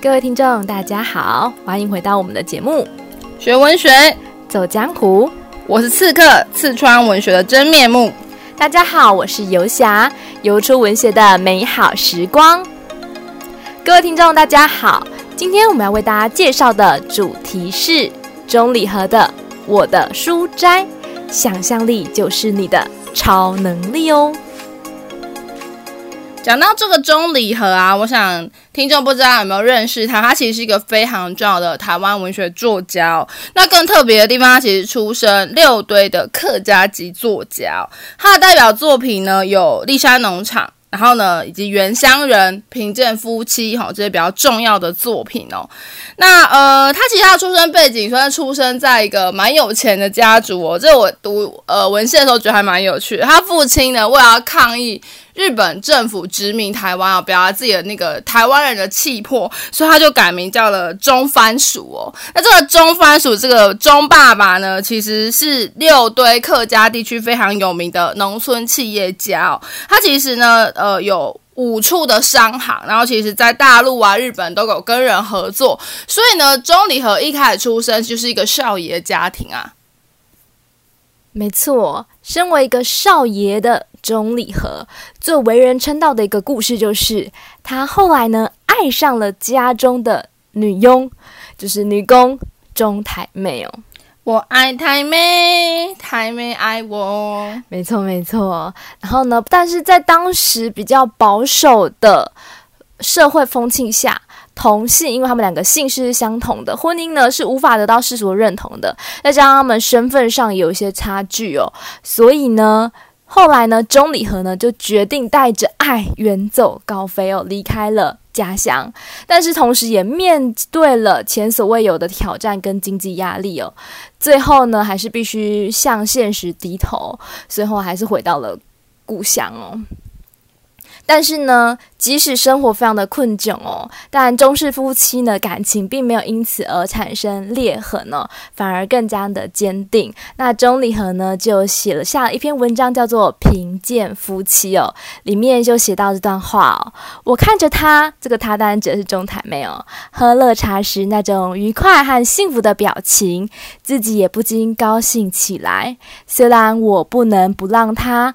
各位听众，大家好，欢迎回到我们的节目《学文学走江湖》。我是刺客，刺穿文学的真面目。大家好，我是游侠，游出文学的美好时光。各位听众，大家好，今天我们要为大家介绍的主题是钟礼和的《我的书斋》，想象力就是你的超能力哦。讲到这个钟理和啊，我想听众不知道有没有认识他，他其实是一个非常重要的台湾文学作家。那更特别的地方，他其实出身六堆的客家籍作家。他的代表作品呢有《栗山农场》，然后呢以及《原乡人》、《贫贱夫妻》哈这些比较重要的作品哦。那呃，他其实他出生背景算是出生在一个蛮有钱的家族哦。这我读呃文献的时候觉得还蛮有趣的。他父亲呢为了抗议。日本政府殖民台湾啊，表达自己的那个台湾人的气魄，所以他就改名叫了中番薯哦。那这个中番薯，这个中爸爸呢，其实是六堆客家地区非常有名的农村企业家哦。他其实呢，呃，有五处的商行，然后其实在大陆啊、日本都有跟人合作。所以呢，钟礼和一开始出生就是一个少爷家庭啊。没错，身为一个少爷的。钟礼和最为人称道的一个故事，就是他后来呢爱上了家中的女佣，就是女工钟台妹哦。我爱台妹，台妹爱我。没错没错。然后呢，但是在当时比较保守的社会风气下，同性因为他们两个姓氏是相同的，婚姻呢是无法得到世俗认同的。再加上他们身份上有一些差距哦，所以呢。后来呢，钟礼和呢就决定带着爱远走高飞哦，离开了家乡。但是同时也面对了前所未有的挑战跟经济压力哦。最后呢，还是必须向现实低头，最后还是回到了故乡哦。但是呢，即使生活非常的困窘哦，但中式夫妻呢感情并没有因此而产生裂痕哦，反而更加的坚定。那钟礼和呢就写了下一篇文章，叫做《贫贱夫妻》哦，里面就写到这段话哦：我看着他，这个他当然指的是钟台妹哦，喝热茶时那种愉快和幸福的表情，自己也不禁高兴起来。虽然我不能不让他。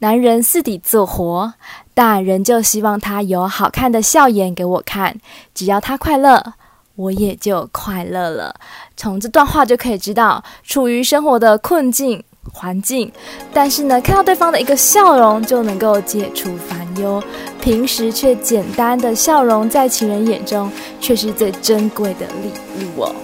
男人四底做活，但仍旧希望他有好看的笑颜给我看。只要他快乐，我也就快乐了。从这段话就可以知道，处于生活的困境环境，但是呢，看到对方的一个笑容就能够解除烦忧。平时却简单的笑容，在情人眼中却是最珍贵的礼物哦。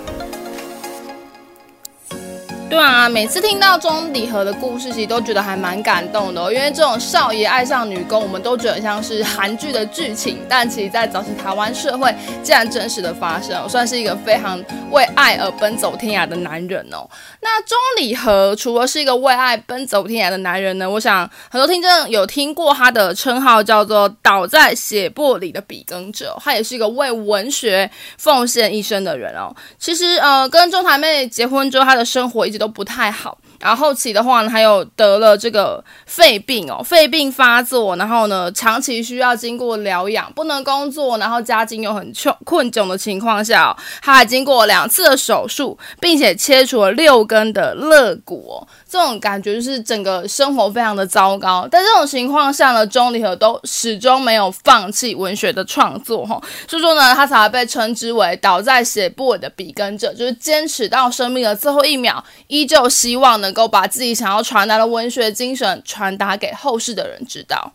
对啊，每次听到钟理和的故事，其实都觉得还蛮感动的哦。因为这种少爷爱上女工，我们都觉得像是韩剧的剧情，但其实，在早期台湾社会，竟然真实的发生，算是一个非常为爱而奔走天涯的男人哦。那钟理和除了是一个为爱奔走天涯的男人呢，我想很多听众有听过他的称号，叫做“倒在血泊里的笔耕者”，他也是一个为文学奉献一生的人哦。其实，呃，跟钟台妹结婚之后，他的生活一都不太好。然后后期的话呢，还有得了这个肺病哦，肺病发作，然后呢，长期需要经过疗养，不能工作，然后家境又很穷困窘的情况下，他还经过两次的手术，并且切除了六根的肋骨。这种感觉就是整个生活非常的糟糕，但这种情况下呢，钟离和都始终没有放弃文学的创作哈，所以说呢，他才会被称之为倒在血泊的笔耕者，就是坚持到生命的最后一秒，依旧希望能够把自己想要传达的文学精神传达给后世的人知道。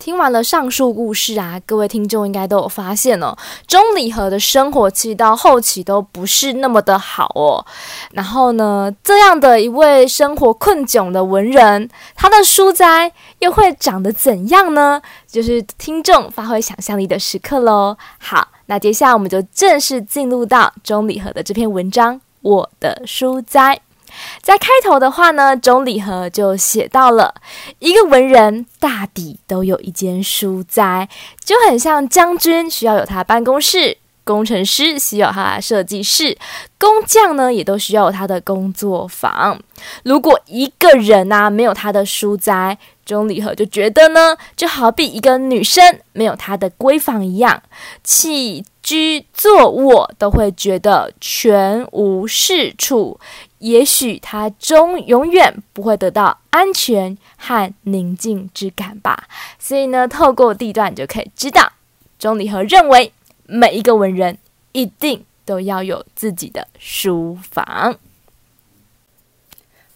听完了上述故事啊，各位听众应该都有发现哦，钟礼和的生活其实到后期都不是那么的好哦。然后呢，这样的一位生活困窘的文人，他的书斋又会长得怎样呢？就是听众发挥想象力的时刻喽。好，那接下来我们就正式进入到钟礼和的这篇文章《我的书斋》。在开头的话呢，钟礼和就写到了一个文人大抵都有一间书斋，就很像将军需要有他办公室，工程师需要他设计室，工匠呢也都需要有他的工作坊。如果一个人呐、啊、没有他的书斋，钟礼和就觉得呢，就好比一个女生没有她的闺房一样，气居坐卧都会觉得全无是处。也许他终永远不会得到安全和宁静之感吧。所以呢，透过地段就可以知道，钟离和认为。每一个文人一定都要有自己的书房。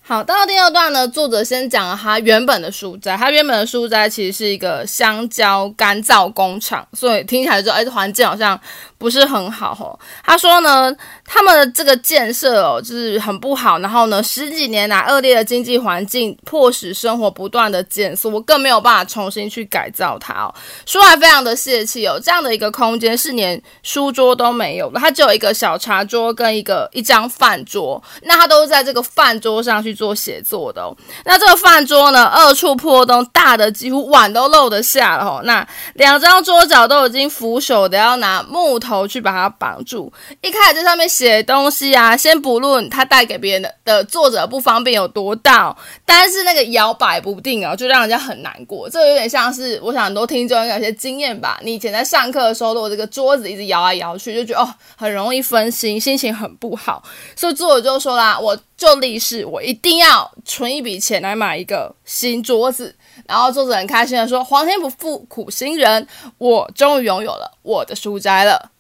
好，到第二段呢，作者先讲了他原本的书斋。他原本的书斋其实是一个香蕉干燥工厂，所以听起来就哎，环境好像。不是很好哦。他说呢，他们的这个建设哦，就是很不好。然后呢，十几年来恶劣的经济环境迫使生活不断的减速，我更没有办法重新去改造它哦。说来非常的泄气哦，这样的一个空间是连书桌都没有的，它只有一个小茶桌跟一个一张饭桌。那他都是在这个饭桌上去做写作的哦。那这个饭桌呢，二处破洞，大的几乎碗都漏得下了哦。那两张桌角都已经腐朽的要拿木头。去把它绑住。一开始在上面写东西啊，先不论它带给别人的的作者不方便有多大，哦但是那个摇摆不定啊，就让人家很难过。这有点像是，我想很多听众应该有些经验吧。你以前在上课的时候，如果这个桌子一直摇来摇去，就觉得哦，很容易分心，心情很不好。所以作者就说啦，我就立誓，我一定要存一笔钱来买一个新桌子。然后作者很开心的说：“皇天不负苦心人，我终于拥有了我的书斋了。”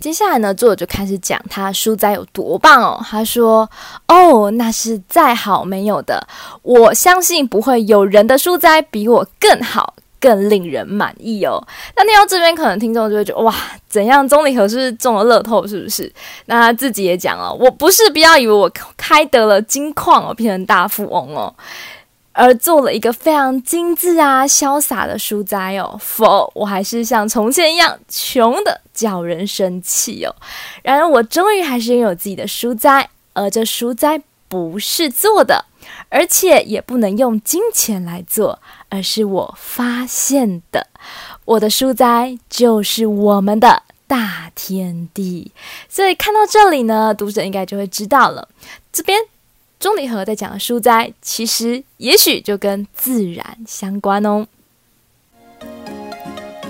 接下来呢，作者就开始讲他书斋有多棒哦。他说：“哦，那是再好没有的。我相信不会有人的书斋比我更好，更令人满意哦。”那听到这边，可能听众就会觉得：“哇，怎样？钟离和是中了乐透？是不是？”那他自己也讲了：“我不是，不要以为我开得了金矿哦，变成大富翁哦。”而做了一个非常精致啊、潇洒的书斋哦，否，我还是像从前一样穷的叫人生气哦。然而，我终于还是拥有自己的书斋，而这书斋不是做的，而且也不能用金钱来做，而是我发现的。我的书斋就是我们的大天地。所以看到这里呢，读者应该就会知道了，这边。钟离和在讲的书斋，其实也许就跟自然相关哦。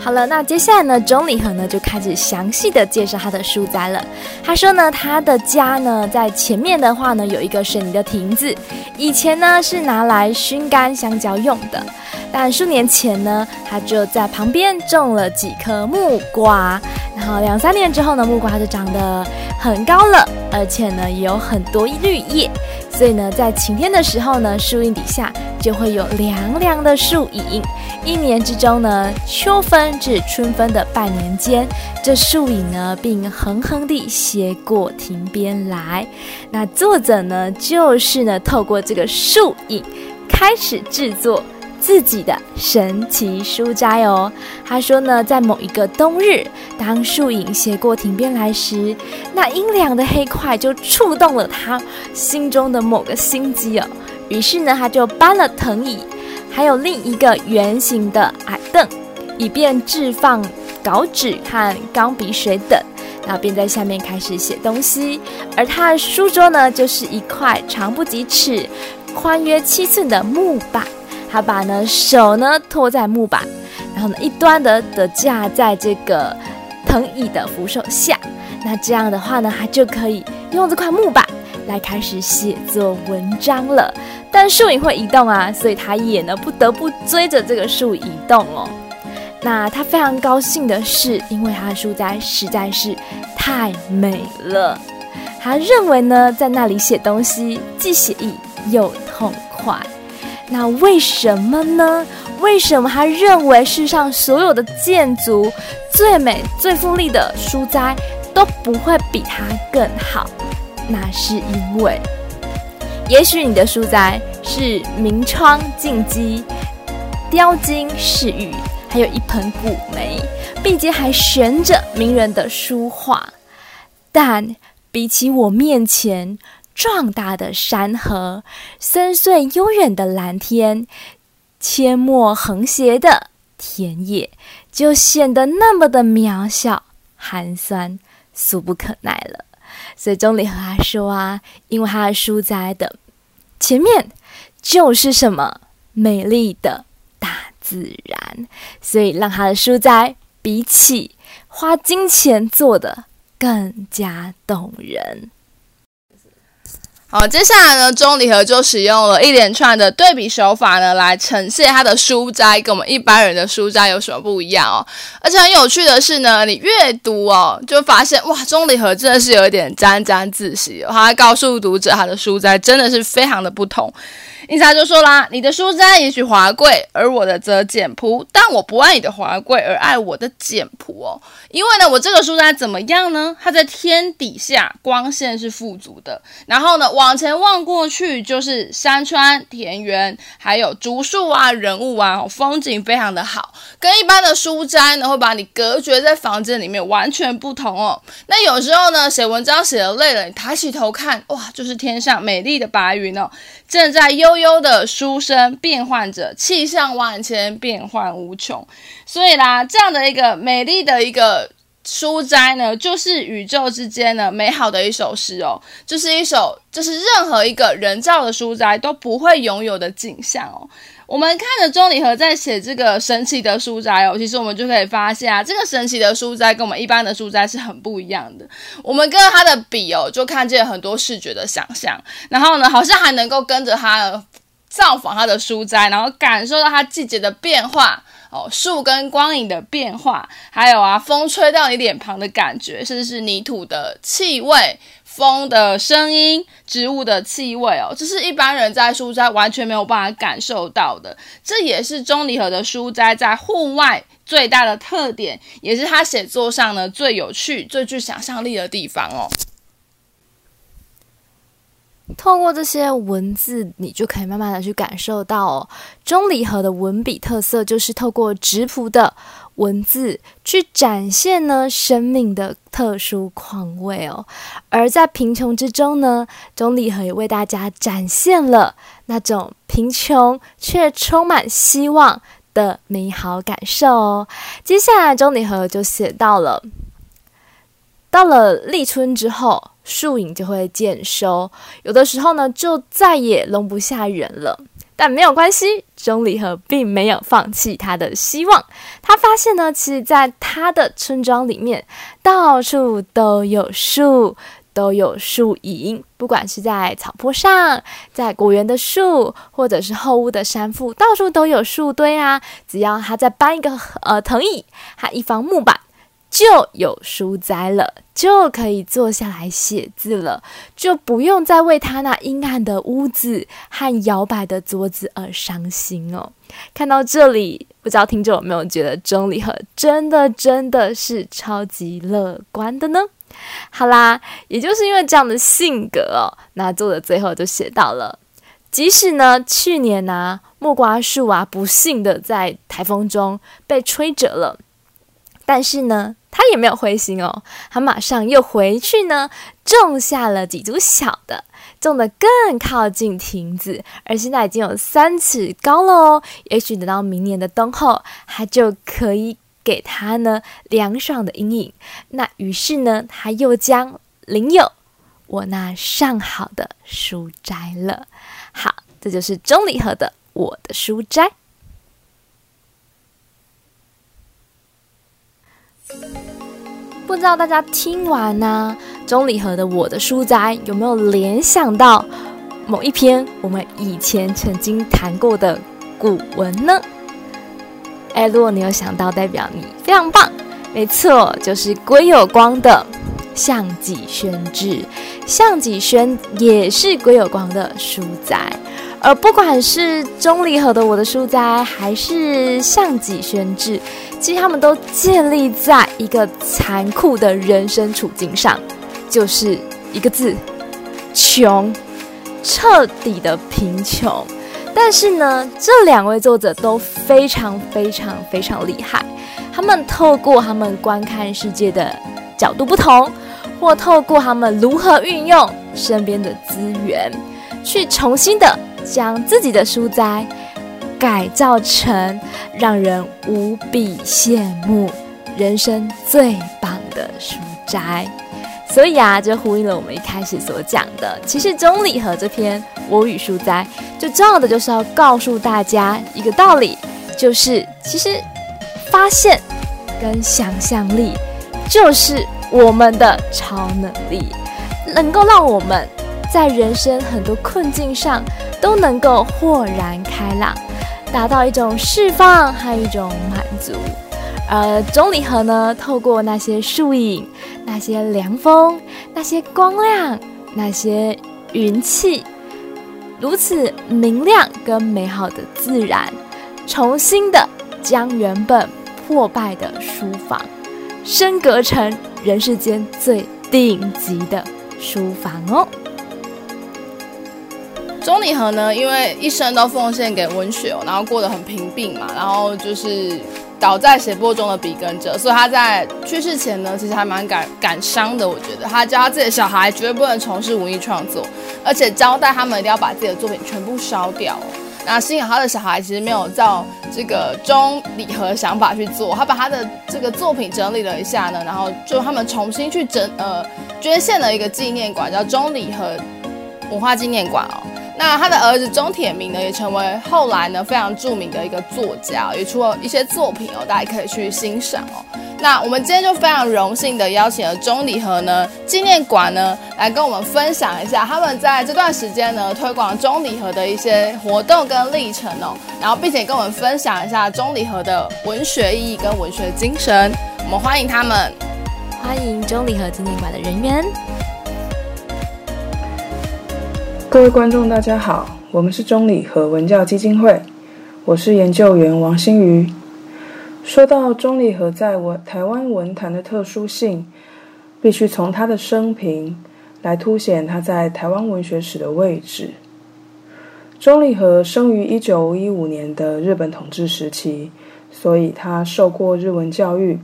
好了，那接下来呢，钟礼和呢就开始详细的介绍他的书斋了。他说呢，他的家呢在前面的话呢有一个水泥的亭子，以前呢是拿来熏干香蕉用的。但数年前呢，他就在旁边种了几棵木瓜，然后两三年之后呢，木瓜就长得很高了，而且呢也有很多绿叶。所以呢，在晴天的时候呢，树荫底下就会有凉凉的树影。一年之中呢，秋分至春分的半年间，这树影呢，并横横地斜过亭边来。那作者呢，就是呢，透过这个树影开始制作自己的神奇书斋哦。他说呢，在某一个冬日，当树影斜过亭边来时，那阴凉的黑块就触动了他心中的某个心机哦。于是呢，他就搬了藤椅。还有另一个圆形的矮凳，以便置放稿纸和钢笔水等，然后便在下面开始写东西。而他的书桌呢，就是一块长不几尺、宽约七寸的木板。他把呢手呢托在木板，然后呢一端的的架在这个藤椅的扶手下。那这样的话呢，他就可以用这块木板来开始写作文章了。但树影会移动啊，所以他也呢不得不追着这个树移动哦。那他非常高兴的是，因为他的书斋实在是太美了。他认为呢，在那里写东西既写意又痛快。那为什么呢？为什么他认为世上所有的建筑最美、最富丽的书斋都不会比他更好？那是因为。也许你的书斋是明窗净几、雕金饰玉，还有一盆古梅，并且还悬着名人的书画，但比起我面前壮大的山河、深邃悠远的蓝天、阡陌横斜的田野，就显得那么的渺小、寒酸、俗不可耐了。所以钟离和他说啊，因为他的书斋的前面就是什么美丽的大自然，所以让他的书斋比起花金钱做的更加动人。好，接下来呢，钟离和就使用了一连串的对比手法呢，来呈现他的书斋跟我们一般人的书斋有什么不一样哦。而且很有趣的是呢，你阅读哦，就发现哇，钟离和真的是有一点沾沾自喜哦。他还告诉读者，他的书斋真的是非常的不同。因此他就说啦：“你的书斋也许华贵，而我的则简朴。但我不爱你的华贵，而爱我的简朴哦。因为呢，我这个书斋怎么样呢？它在天底下，光线是富足的。然后呢，往前望过去就是山川、田园，还有竹树啊、人物啊，风景非常的好。跟一般的书斋呢，会把你隔绝在房间里面，完全不同哦。那有时候呢，写文章写得累了，你抬起头看，哇，就是天上美丽的白云哦，正在悠。”悠的书声变换着，气象万千，变幻无穷。所以啦，这样的一个美丽的一个书斋呢，就是宇宙之间呢美好的一首诗哦，就是一首，就是任何一个人造的书斋都不会拥有的景象哦。我们看着钟离和在写这个神奇的书斋哦，其实我们就可以发现啊，这个神奇的书斋跟我们一般的书斋是很不一样的。我们跟着他的笔哦，就看见很多视觉的想象，然后呢，好像还能够跟着他造访他的书斋，然后感受到他季节的变化哦，树跟光影的变化，还有啊，风吹到你脸庞的感觉，甚至是泥土的气味。风的声音，植物的气味哦，这是一般人在书斋完全没有办法感受到的。这也是钟离和的书斋在户外最大的特点，也是他写作上呢最有趣、最具想象力的地方哦。透过这些文字，你就可以慢慢的去感受到哦，钟离和的文笔特色就是透过质朴的文字去展现呢生命的特殊况味哦。而在贫穷之中呢，钟离和也为大家展现了那种贫穷却充满希望的美好感受哦。接下来，钟离和就写到了，到了立春之后。树影就会渐收，有的时候呢，就再也容不下人了。但没有关系，钟离和并没有放弃他的希望。他发现呢，其实在他的村庄里面，到处都有树，都有树影。不管是在草坡上，在果园的树，或者是后屋的山腹，到处都有树堆啊。只要他再搬一个呃藤椅，还一方木板。就有书斋了，就可以坐下来写字了，就不用再为他那阴暗的屋子和摇摆的桌子而伤心哦。看到这里，不知道听众有没有觉得钟离和真的真的是超级乐观的呢？好啦，也就是因为这样的性格哦，那作者最后就写到了，即使呢去年呢、木瓜树啊不幸的在台风中被吹折了，但是呢。他也没有灰心哦，他马上又回去呢，种下了几株小的，种得更靠近亭子，而现在已经有三尺高了哦。也许等到明年的冬后，他就可以给他呢凉爽的阴影。那于是呢，他又将领有我那上好的书斋了。好，这就是钟离和的我的书斋。不知道大家听完呢，钟礼和的《我的书斋》有没有联想到某一篇我们以前曾经谈过的古文呢？哎，如果你有想到，代表你非常棒。没错，就是归有光的《项脊轩志》。项脊轩也是归有光的书斋。而不管是钟离和的《我的书斋》，还是《项脊轩志》，其实他们都建立在一个残酷的人生处境上，就是一个字：穷，彻底的贫穷。但是呢，这两位作者都非常非常非常厉害，他们透过他们观看世界的角度不同，或透过他们如何运用身边的资源，去重新的。将自己的书斋改造成让人无比羡慕、人生最棒的书斋。所以啊，就呼应了我们一开始所讲的，其实钟理和这篇《我与书斋》最重要的就是要告诉大家一个道理，就是其实发现跟想象力就是我们的超能力，能够让我们在人生很多困境上都能够豁然开朗，达到一种释放和一种满足。而钟理和呢，透过那些树影。那些凉风，那些光亮，那些云气，如此明亮跟美好的自然，重新的将原本破败的书房升格成人世间最顶级的书房哦。钟礼和呢，因为一生都奉献给文学，然后过得很平病嘛，然后就是。倒在血泊中的笔耕者，所以他在去世前呢，其实还蛮感感伤的。我觉得他教他自己的小孩绝对不能从事文艺创作，而且交代他们一定要把自己的作品全部烧掉。那幸好他的小孩其实没有照这个钟礼和想法去做，他把他的这个作品整理了一下呢，然后就他们重新去整呃捐献了一个纪念馆，叫钟礼和文化纪念馆哦。那他的儿子钟铁明呢，也成为后来呢非常著名的一个作家，也出了一些作品哦，大家可以去欣赏哦。那我们今天就非常荣幸的邀请了钟理和呢纪念馆呢来跟我们分享一下他们在这段时间呢推广钟理和的一些活动跟历程哦，然后并且跟我们分享一下钟理和的文学意义跟文学精神。我们欢迎他们，欢迎钟理和纪念馆的人员。各位观众，大家好，我们是中理和文教基金会，我是研究员王新瑜。说到钟理和在文台湾文坛的特殊性，必须从他的生平来凸显他在台湾文学史的位置。钟理和生于一九一五年的日本统治时期，所以他受过日文教育。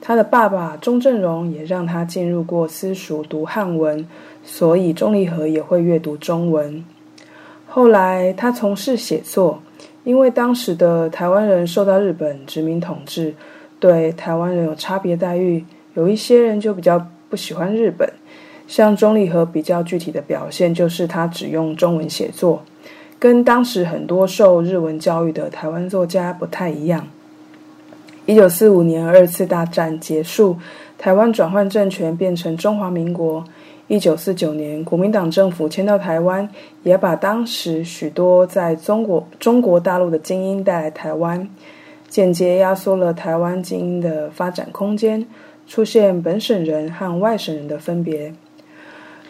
他的爸爸钟正荣也让他进入过私塾读汉文。所以钟立和也会阅读中文。后来他从事写作，因为当时的台湾人受到日本殖民统治，对台湾人有差别待遇，有一些人就比较不喜欢日本。像钟立和比较具体的表现，就是他只用中文写作，跟当时很多受日文教育的台湾作家不太一样。一九四五年二次大战结束，台湾转换政权，变成中华民国。一九四九年，国民党政府迁到台湾，也把当时许多在中国中国大陆的精英带来台湾，间接压缩了台湾精英的发展空间，出现本省人和外省人的分别。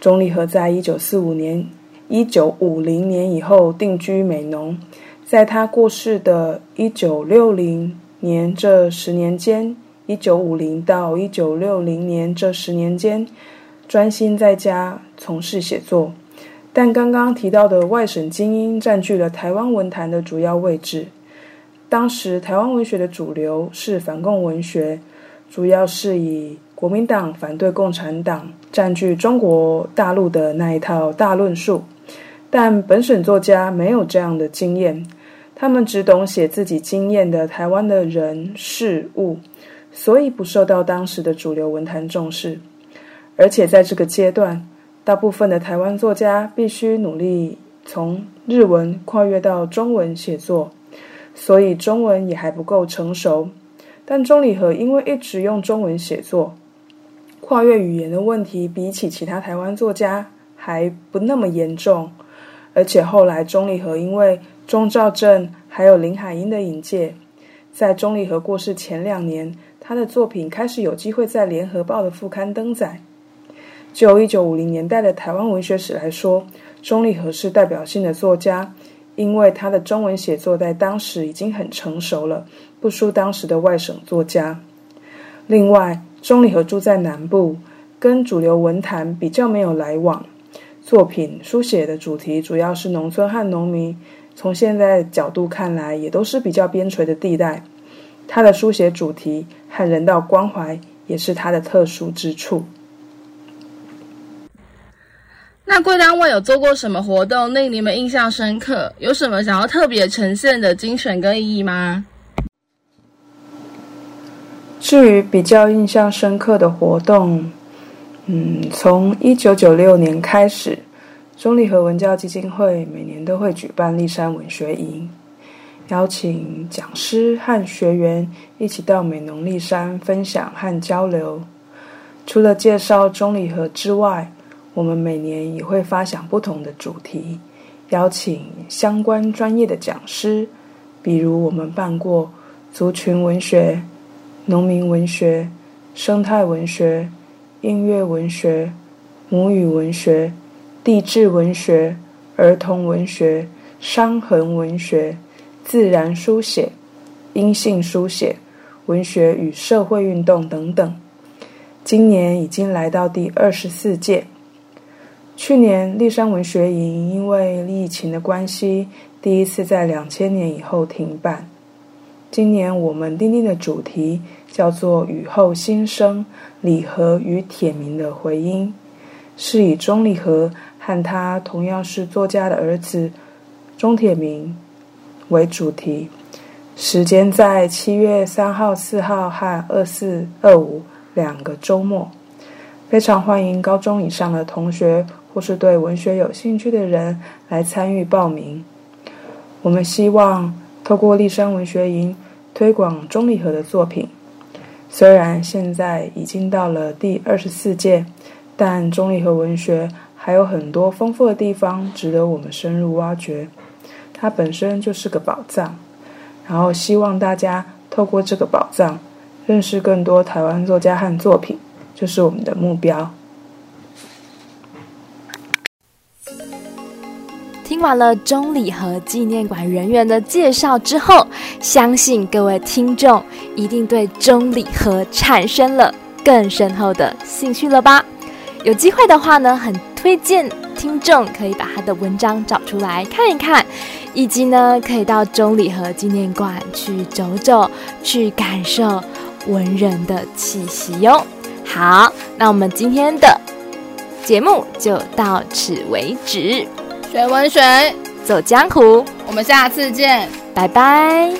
钟理和在一九四五年、一九五零年以后定居美浓，在他过世的一九六零年这十年间，一九五零到一九六零年这十年间。专心在家从事写作，但刚刚提到的外省精英占据了台湾文坛的主要位置。当时台湾文学的主流是反共文学，主要是以国民党反对共产党、占据中国大陆的那一套大论述。但本省作家没有这样的经验，他们只懂写自己经验的台湾的人事物，所以不受到当时的主流文坛重视。而且在这个阶段，大部分的台湾作家必须努力从日文跨越到中文写作，所以中文也还不够成熟。但钟理和因为一直用中文写作，跨越语言的问题比起其他台湾作家还不那么严重。而且后来钟理和因为钟肇政还有林海音的引介，在钟理和过世前两年，他的作品开始有机会在《联合报》的副刊登载。就一九五零年代的台湾文学史来说，钟理和是代表性的作家，因为他的中文写作在当时已经很成熟了，不输当时的外省作家。另外，钟理和住在南部，跟主流文坛比较没有来往，作品书写的主题主要是农村和农民，从现在角度看来，也都是比较边陲的地带。他的书写主题和人道关怀，也是他的特殊之处。那贵单位有做过什么活动令你们印象深刻？有什么想要特别呈现的精神跟意义吗？至于比较印象深刻的活动，嗯，从一九九六年开始，中坜和文教基金会每年都会举办立山文学营，邀请讲师和学员一起到美浓立山分享和交流。除了介绍中坜和之外，我们每年也会发想不同的主题，邀请相关专业的讲师，比如我们办过族群文学、农民文学、生态文学、音乐文学、母语文学、地质文学、儿童文学、伤痕文学、自然书写、阴性书写、文学与社会运动等等。今年已经来到第二十四届。去年丽山文学营因为疫情的关系，第一次在两千年以后停办。今年我们订定的主题叫做“雨后新生：李和与铁明的回音”，是以钟李和和他同样是作家的儿子钟铁明为主题。时间在七月三号、四号和二四、二五两个周末，非常欢迎高中以上的同学。或是对文学有兴趣的人来参与报名。我们希望透过丽山文学营推广钟李和的作品。虽然现在已经到了第二十四届，但钟立和文学还有很多丰富的地方值得我们深入挖掘。它本身就是个宝藏，然后希望大家透过这个宝藏认识更多台湾作家和作品，就是我们的目标。听完了钟礼和纪念馆人员的介绍之后，相信各位听众一定对钟礼和产生了更深厚的兴趣了吧？有机会的话呢，很推荐听众可以把他的文章找出来看一看，以及呢，可以到钟礼和纪念馆去走走，去感受文人的气息哟。好，那我们今天的节目就到此为止。学文学，走江湖，我们下次见，拜拜。